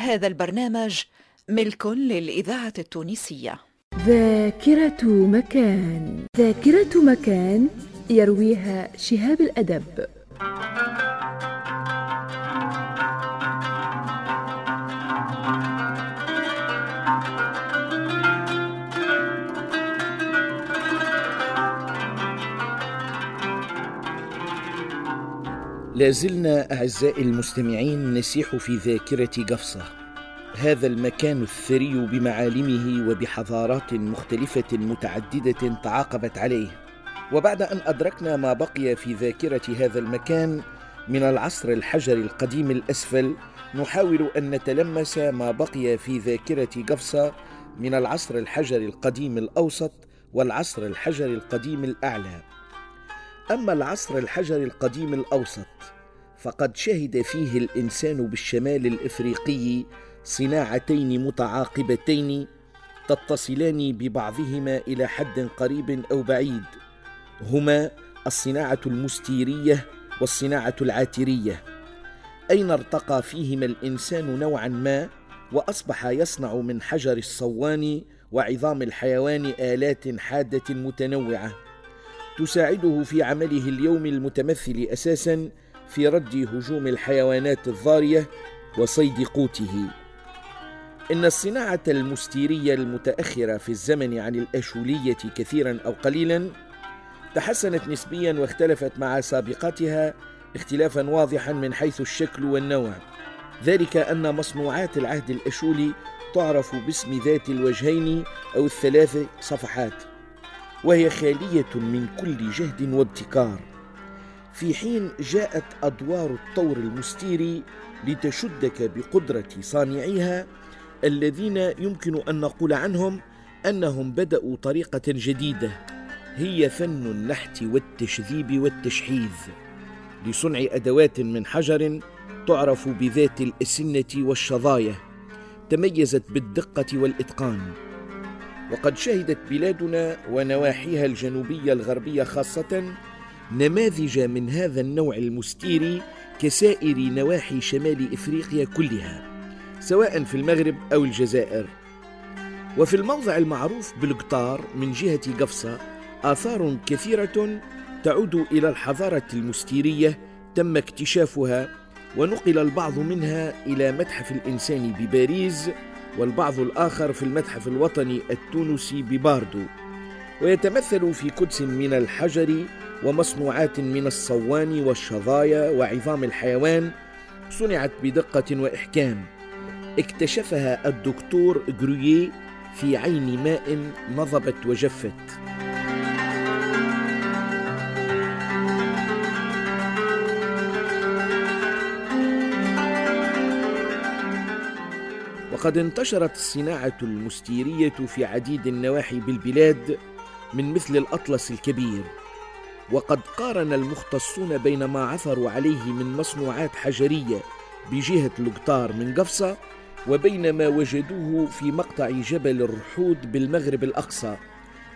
هذا البرنامج ملك للإذاعة التونسية. ذاكرة مكان. ذاكرة مكان يرويها شهاب الأدب. لازلنا أعزائي المستمعين نسيح في ذاكرة قفصة. هذا المكان الثري بمعالمه وبحضارات مختلفة متعددة تعاقبت عليه. وبعد أن أدركنا ما بقي في ذاكرة هذا المكان من العصر الحجري القديم الأسفل نحاول أن نتلمس ما بقي في ذاكرة قفصة من العصر الحجري القديم الأوسط والعصر الحجري القديم الأعلى. أما العصر الحجري القديم الأوسط فقد شهد فيه الإنسان بالشمال الإفريقي صناعتين متعاقبتين تتصلان ببعضهما إلى حد قريب أو بعيد هما الصناعة المستيرية والصناعة العاترية أين ارتقى فيهما الإنسان نوعا ما وأصبح يصنع من حجر الصوان وعظام الحيوان آلات حادة متنوعة. تساعده في عمله اليومي المتمثل أساسا في رد هجوم الحيوانات الضارية وصيد قوته. إن الصناعة المستيرية المتأخرة في الزمن عن الأشولية كثيرا أو قليلا تحسنت نسبيا واختلفت مع سابقتها اختلافا واضحا من حيث الشكل والنوع. ذلك أن مصنوعات العهد الأشولي تعرف باسم ذات الوجهين أو الثلاث صفحات. وهي خالية من كل جهد وابتكار. في حين جاءت أدوار الطور المستيري لتشدك بقدرة صانعيها الذين يمكن أن نقول عنهم أنهم بدأوا طريقة جديدة هي فن النحت والتشذيب والتشحيذ. لصنع أدوات من حجر تعرف بذات الأسنة والشظايا تميزت بالدقة والإتقان. وقد شهدت بلادنا ونواحيها الجنوبية الغربية خاصة نماذج من هذا النوع المستير كسائر نواحي شمال إفريقيا كلها سواء في المغرب أو الجزائر. وفي الموضع المعروف بالقطار من جهة قفصة آثار كثيرة تعود إلى الحضارة المستيرية تم اكتشافها ونقل البعض منها إلى متحف الإنسان بباريس والبعض الآخر في المتحف الوطني التونسي بباردو. ويتمثل في قدس من الحجر ومصنوعات من الصوان والشظايا وعظام الحيوان صنعت بدقة وإحكام. اكتشفها الدكتور جرويه في عين ماء نضبت وجفت. وقد انتشرت الصناعة المستيرية في عديد النواحي بالبلاد من مثل الأطلس الكبير. وقد قارن المختصون بين ما عثروا عليه من مصنوعات حجرية بجهة لقطار من قفصة وبين ما وجدوه في مقطع جبل الرحود بالمغرب الأقصى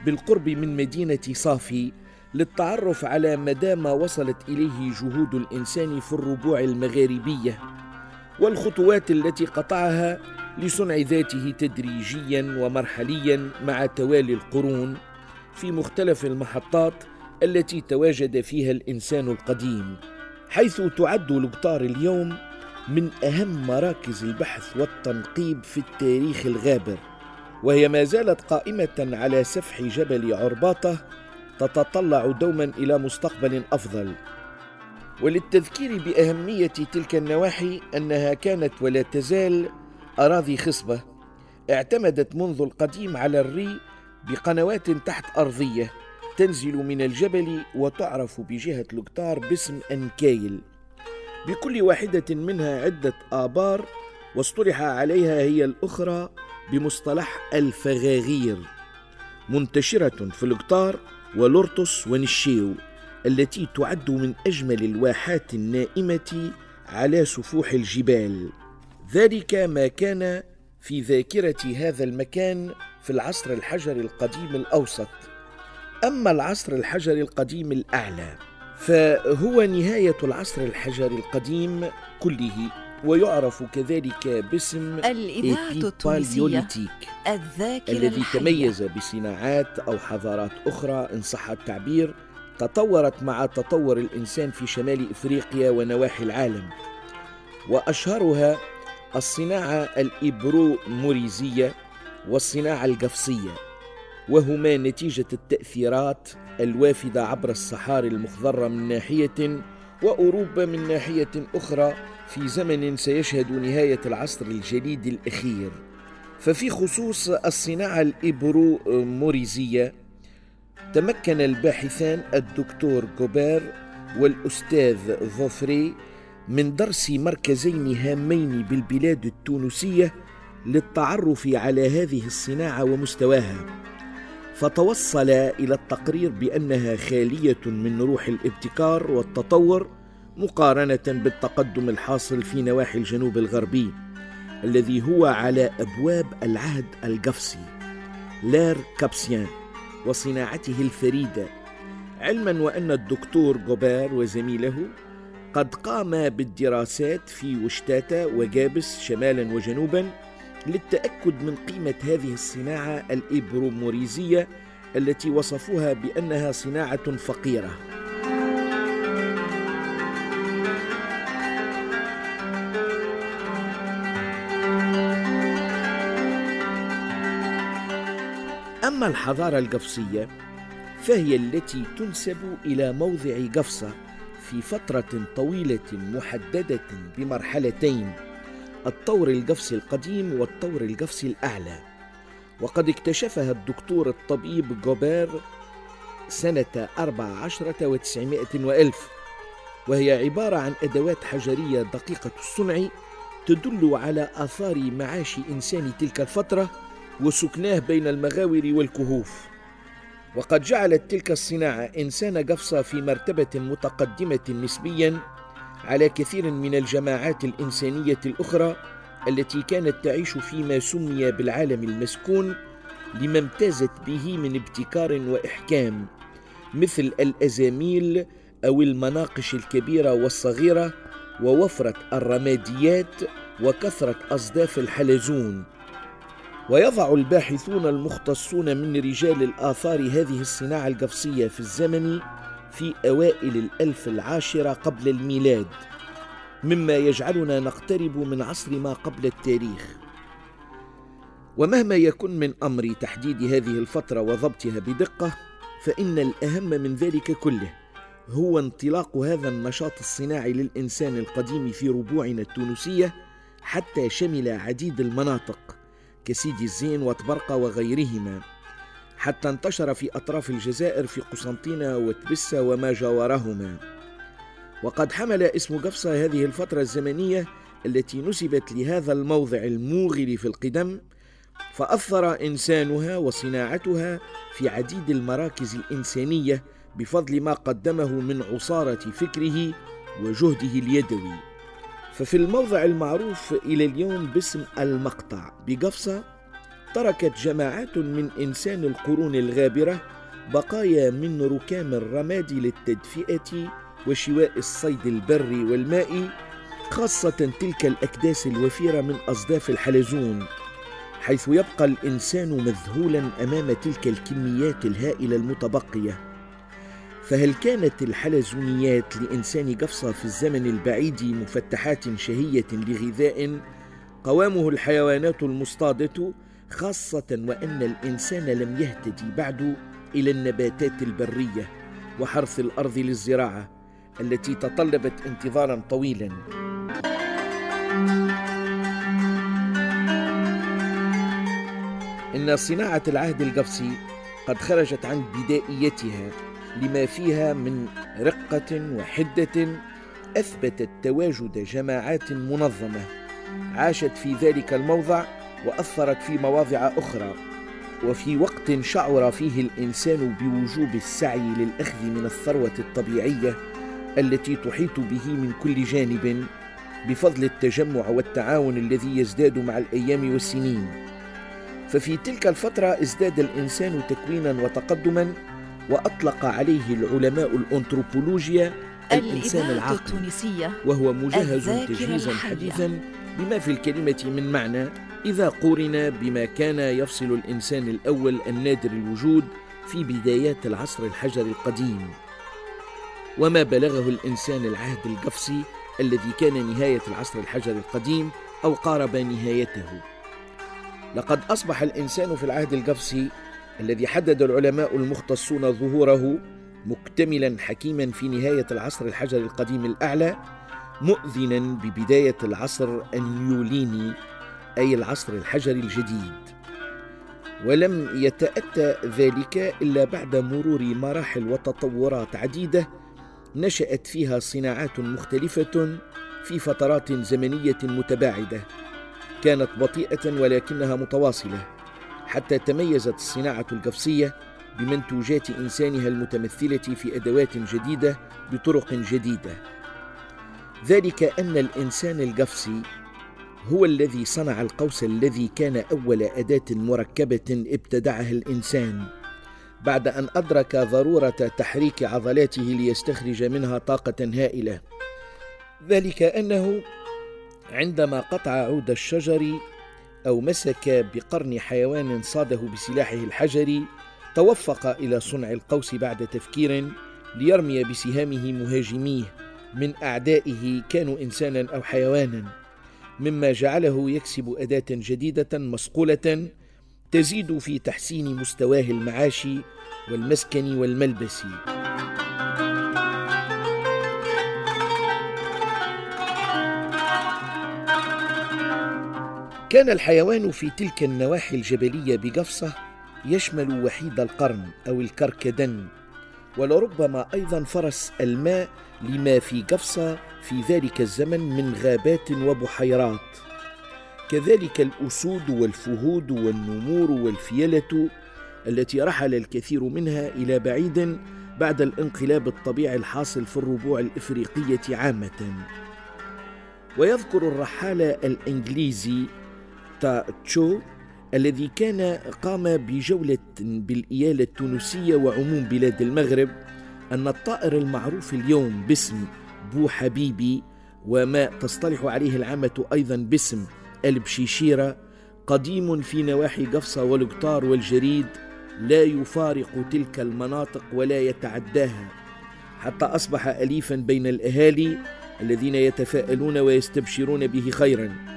بالقرب من مدينة صافي للتعرف على مدى ما وصلت إليه جهود الإنسان في الربوع المغاربية والخطوات التي قطعها لصنع ذاته تدريجيا ومرحليا مع توالي القرون في مختلف المحطات التي تواجد فيها الإنسان القديم حيث تعد لقطار اليوم من أهم مراكز البحث والتنقيب في التاريخ الغابر. وهي ما زالت قائمة على سفح جبل عرباطة تتطلع دوما إلى مستقبل أفضل. وللتذكير بأهمية تلك النواحي أنها كانت ولا تزال أراضي خصبة اعتمدت منذ القديم على الري بقنوات تحت أرضية تنزل من الجبل وتعرف بجهة لوكتار باسم أنكايل. بكل واحدة منها عدة آبار واصطلح عليها هي الأخرى بمصطلح الفغاغير منتشرة في لوكتار ولورتوس ونشيو التي تعد من أجمل الواحات النائمة على سفوح الجبال. ذلك ما كان في ذاكرة هذا المكان في العصر الحجري القديم الأوسط أما العصر الحجري القديم الأعلى فهو نهاية العصر الحجري القديم كله ويعرف كذلك باسم الإذاعة التونسية الذاكرة الذي الحية. تميز بصناعات أو حضارات أخرى إن صح التعبير تطورت مع تطور الإنسان في شمال إفريقيا ونواحي العالم وأشهرها الصناعة الإبرو-موريزية والصناعة القفصية وهما نتيجة التأثيرات الوافدة عبر الصحاري المخضرة من ناحية وأوروبا من ناحية أخرى في زمن سيشهد نهاية العصر الجليدي الأخير. ففي خصوص الصناعة الإبرو-موريزية تمكن الباحثان الدكتور جوبير والأستاذ ظوفري من درس مركزين هامين بالبلاد التونسية للتعرف على هذه الصناعة ومستواها. فتوصل إلى التقرير بأنها خالية من روح الابتكار والتطور مقارنة بالتقدم الحاصل في نواحي الجنوب الغربي الذي هو على أبواب العهد القفصي. لير كابسيان وصناعته الفريدة. علما وأن الدكتور جوبير وزميله قد قام بالدراسات في وشتاتا وجابس شمالا وجنوبا للتأكد من قيمة هذه الصناعة الإبروموريزية التي وصفوها بأنها صناعة فقيرة. أما الحضارة القفصية فهي التي تنسب إلى موضع قفصة في فترة طويلة محددة بمرحلتين الطور القفصي القديم والطور القفصي الأعلى. وقد اكتشفها الدكتور الطبيب جوبير سنة أربع عشرة وتسعمائة وألف وهي عبارة عن أدوات حجرية دقيقة الصنع تدل على آثار معاش إنسان تلك الفترة وسكناه بين المغاور والكهوف. وقد جعلت تلك الصناعة إنسان قفصة في مرتبة متقدمة نسبيا على كثير من الجماعات الإنسانية الأخرى التي كانت تعيش فيما سمي بالعالم المسكون لما امتازت به من ابتكار وإحكام مثل الأزاميل أو المناقش الكبيرة والصغيرة ووفرة الرماديات وكثرة أصداف الحلزون. ويضع الباحثون المختصون من رجال الآثار هذه الصناعة القفصية في الزمن في أوائل الألف العاشرة قبل الميلاد مما يجعلنا نقترب من عصر ما قبل التاريخ. ومهما يكن من أمر تحديد هذه الفترة وضبطها بدقة فإن الأهم من ذلك كله هو انطلاق هذا النشاط الصناعي للإنسان القديم في ربوعنا التونسية حتى شمل عديد المناطق. كسيدي الزين وطبرقة وغيرهما. حتى انتشر في أطراف الجزائر في قسنطينة وتبسة وما جاورهما. وقد حمل اسم قفصة هذه الفترة الزمنية التي نسبت لهذا الموضع الموغل في القدم فأثر إنسانها وصناعتها في عديد المراكز الإنسانية بفضل ما قدمه من عصارة فكره وجهده اليدوي. ففي الموضع المعروف إلى اليوم باسم المقطع. بقفصة تركت جماعات من إنسان القرون الغابرة بقايا من ركام الرماد للتدفئة وشواء الصيد البري والمائي خاصة تلك الأكداس الوفيرة من أصداف الحلزون حيث يبقى الإنسان مذهولا أمام تلك الكميات الهائلة المتبقية. فهل كانت الحلزونيات لإنسان قفصة في الزمن البعيد مفتحات شهية لغذاء؟ قوامه الحيوانات المصطادة خاصة وأن الإنسان لم يهتدي بعد إلى النباتات البرية وحرث الأرض للزراعة التي تطلبت انتظارا طويلا. إن صناعة العهد القفصي قد خرجت عن بدائيتها. لما فيها من رقة وحدة أثبتت تواجد جماعات منظمة. عاشت في ذلك الموضع وأثرت في مواضع أخرى. وفي وقت شعر فيه الإنسان بوجوب السعي للأخذ من الثروة الطبيعية التي تحيط به من كل جانب بفضل التجمع والتعاون الذي يزداد مع الأيام والسنين. ففي تلك الفترة ازداد الإنسان تكوينا وتقدما وأطلق عليه العلماء الأنثروبولوجيا الإنسان العاقل وهو مجهز تجهيزا حديثا بما في الكلمة من معنى إذا قورن بما كان يفصل الإنسان الأول النادر الوجود في بدايات العصر الحجري القديم. وما بلغه الإنسان العهد القفصي الذي كان نهاية العصر الحجري القديم أو قارب نهايته. لقد أصبح الإنسان في العهد القفصي الذي حدد العلماء المختصون ظهوره مكتملا حكيما في نهاية العصر الحجري القديم الأعلى مؤذنا ببداية العصر النيوليني أي العصر الحجري الجديد. ولم يتأتى ذلك إلا بعد مرور مراحل وتطورات عديدة نشأت فيها صناعات مختلفة في فترات زمنية متباعدة. كانت بطيئة ولكنها متواصلة. حتى تميزت الصناعة القفصية بمنتوجات إنسانها المتمثلة في أدوات جديدة بطرق جديدة. ذلك أن الإنسان القفصي هو الذي صنع القوس الذي كان أول أداة مركبة ابتدعها الإنسان. بعد أن أدرك ضرورة تحريك عضلاته ليستخرج منها طاقة هائلة. ذلك أنه عندما قطع عود الشجر أو مسك بقرن حيوان صاده بسلاحه الحجري توفق إلى صنع القوس بعد تفكير ليرمي بسهامه مهاجميه. من أعدائه كانوا إنسانا أو حيوانا مما جعله يكسب أداة جديدة مصقولة تزيد في تحسين مستواه المعاشي والمسكن والملبس. كان الحيوان في تلك النواحي الجبلية بقفصة يشمل وحيد القرن أو الكركدن ولربما أيضا فرس الماء لما في قفصة في ذلك الزمن من غابات وبحيرات. كذلك الأسود والفهود والنمور والفيلة التي رحل الكثير منها إلى بعيد بعد الانقلاب الطبيعي الحاصل في الربوع الإفريقية عامة. ويذكر الرحالة الإنجليزي تاتشو الذي كان قام بجولة بالإيالة التونسية وعموم بلاد المغرب أن الطائر المعروف اليوم باسم بو حبيبي وما تصطلح عليه العامة أيضا باسم البشيشيرة قديم في نواحي قفصة والقطار والجريد لا يفارق تلك المناطق ولا يتعداها. حتى أصبح أليفا بين الأهالي الذين يتفاءلون ويستبشرون به خيرا.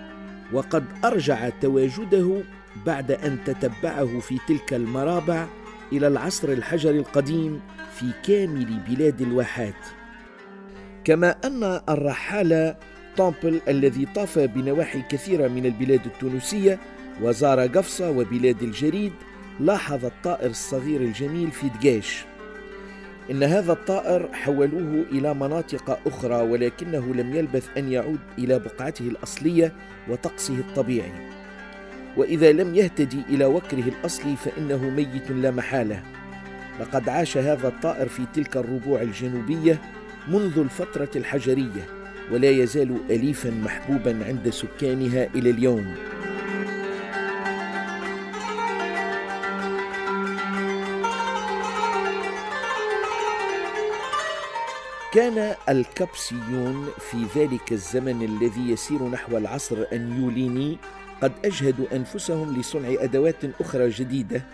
وقد أرجع تواجده بعد أن تتبعه في تلك المرابع إلى العصر الحجري القديم في كامل بلاد الواحات. كما أن الرحالة طامبل الذي طاف بنواحي كثيرة من البلاد التونسية وزار قفصة وبلاد الجريد لاحظ الطائر الصغير الجميل في دقاش. إن هذا الطائر حولوه إلى مناطق أخرى ولكنه لم يلبث أن يعود إلى بقعته الأصلية وطقسه الطبيعي. وإذا لم يهتدي إلى وكره الأصلي فإنه ميت لا محالة. لقد عاش هذا الطائر في تلك الربوع الجنوبية منذ الفترة الحجرية ولا يزال أليفا محبوبا عند سكانها إلى اليوم. كان الكبسيون في ذلك الزمن الذي يسير نحو العصر النيوليني قد أجهدوا أنفسهم لصنع أدوات أخرى جديدة.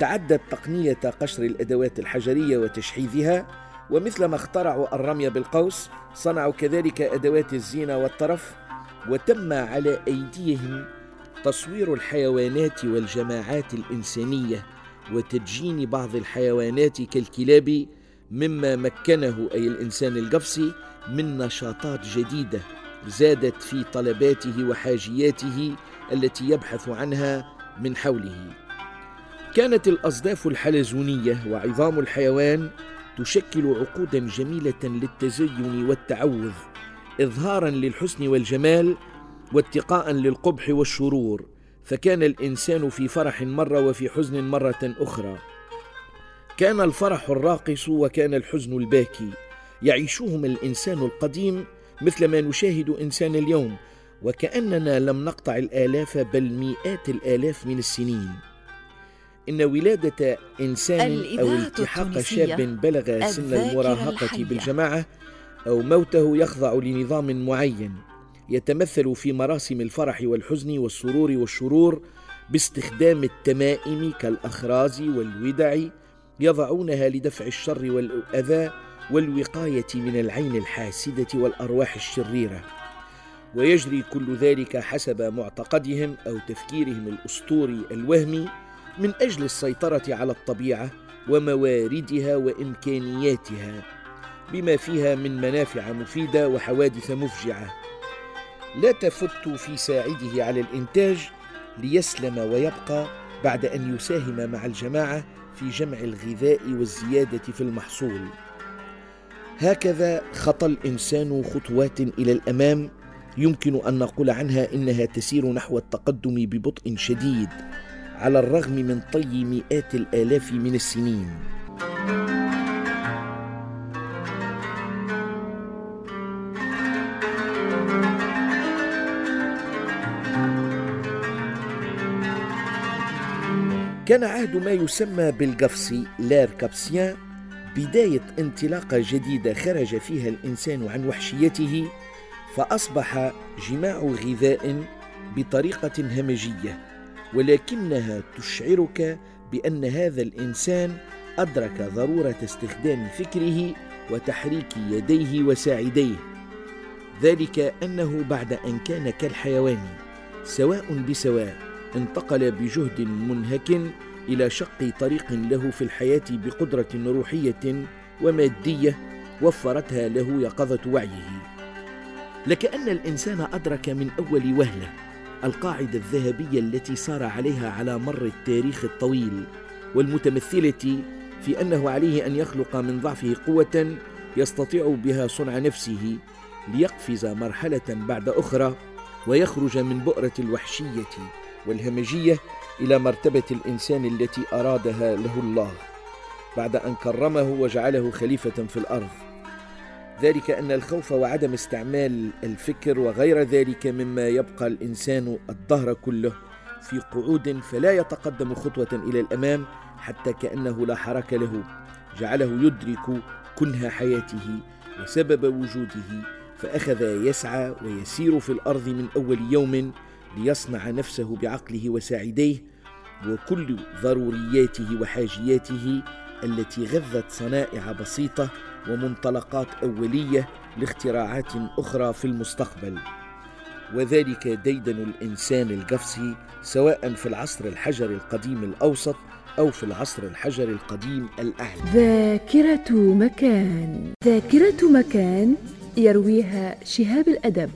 تعدت تقنية قشر الأدوات الحجرية وتشحيذها ومثلما اخترعوا الرمي بالقوس صنعوا كذلك أدوات الزينة والطرف وتم على أيديهم تصوير الحيوانات والجماعات الإنسانية وتدجين بعض الحيوانات كالكلاب مما مكنه أي الإنسان القفصي من نشاطات جديدة زادت في طلباته وحاجياته التي يبحث عنها من حوله. كانت الأصداف الحلزونية وعظام الحيوان تشكل عقودا جميلة للتزين والتعوذ إظهارا للحسن والجمال واتقاء للقبح والشرور فكان الإنسان في فرح مرة وفي حزن مرة أخرى. كان الفرح الراقص وكان الحزن الباكي. يعيشهما الإنسان القديم مثل ما نشاهد إنسان اليوم وكأننا لم نقطع الآلاف بل مئات الآلاف من السنين. إن ولادة إنسان أو التحاق شاب بلغ سن المراهقة بالجماعة أو موته يخضع لنظام معين. يتمثل في مراسم الفرح والحزن والسرور والشرور باستخدام التمائم كالأخراز والودع يضعونها لدفع الشر والأذى والوقاية من العين الحاسدة والأرواح الشريرة. ويجري كل ذلك حسب معتقدهم أو تفكيرهم الأسطوري الوهمي من أجل السيطرة على الطبيعة ومواردها وإمكانياتها بما فيها من منافع مفيدة وحوادث مفجعة. لا تفت في ساعده على الإنتاج ليسلم ويبقى بعد أن يساهم مع الجماعة في جمع الغذاء والزيادة في المحصول. هكذا خطى الإنسان خطوات إلى الأمام. يمكن أن نقول عنها إنها تسير نحو التقدم ببطء شديد على الرغم من طي مئات الآلاف من السنين. كان عهد ما يسمى بالقفص لير كابسيان بداية انطلاقة جديدة خرج فيها الإنسان عن وحشيته فأصبح جماع غذاء بطريقة همجية ولكنها تشعرك بأن هذا الإنسان أدرك ضرورة استخدام فكره وتحريك يديه وساعديه. ذلك أنه بعد أن كان كالحيوان سواء بسواء. انتقل بجهد منهك إلى شق طريق له في الحياة بقدرة روحية ومادية وفرتها له يقظة وعيه. لكأن الإنسان أدرك من أول وهلة القاعدة الذهبية التي سار عليها على مر التاريخ الطويل والمتمثلة في أنه عليه أن يخلق من ضعفه قوة يستطيع بها صنع نفسه ليقفز مرحلة بعد أخرى ويخرج من بؤرة الوحشية. والهمجية إلى مرتبة الإنسان التي أرادها له الله بعد أن كرمه وجعله خليفة في الأرض. ذلك أن الخوف وعدم استعمال الفكر وغير ذلك مما يبقى الإنسان الدهر كله في قعود فلا يتقدم خطوة إلى الأمام حتى كأنه لا حرك له جعله يدرك كنه حياته وسبب وجوده فأخذ يسعى ويسير في الأرض من أول يوم ليصنع نفسه بعقله وساعديه وكل ضرورياته وحاجياته التي غذت صنائع بسيطة ومنطلقات أولية لاختراعات أخرى في المستقبل. وذلك ديدن الإنسان القفصي سواء في العصر الحجر القديم الأوسط أو في العصر الحجر القديم الأعلى. ذاكرة مكان. ذاكرة مكان يرويها شهاب الأدب.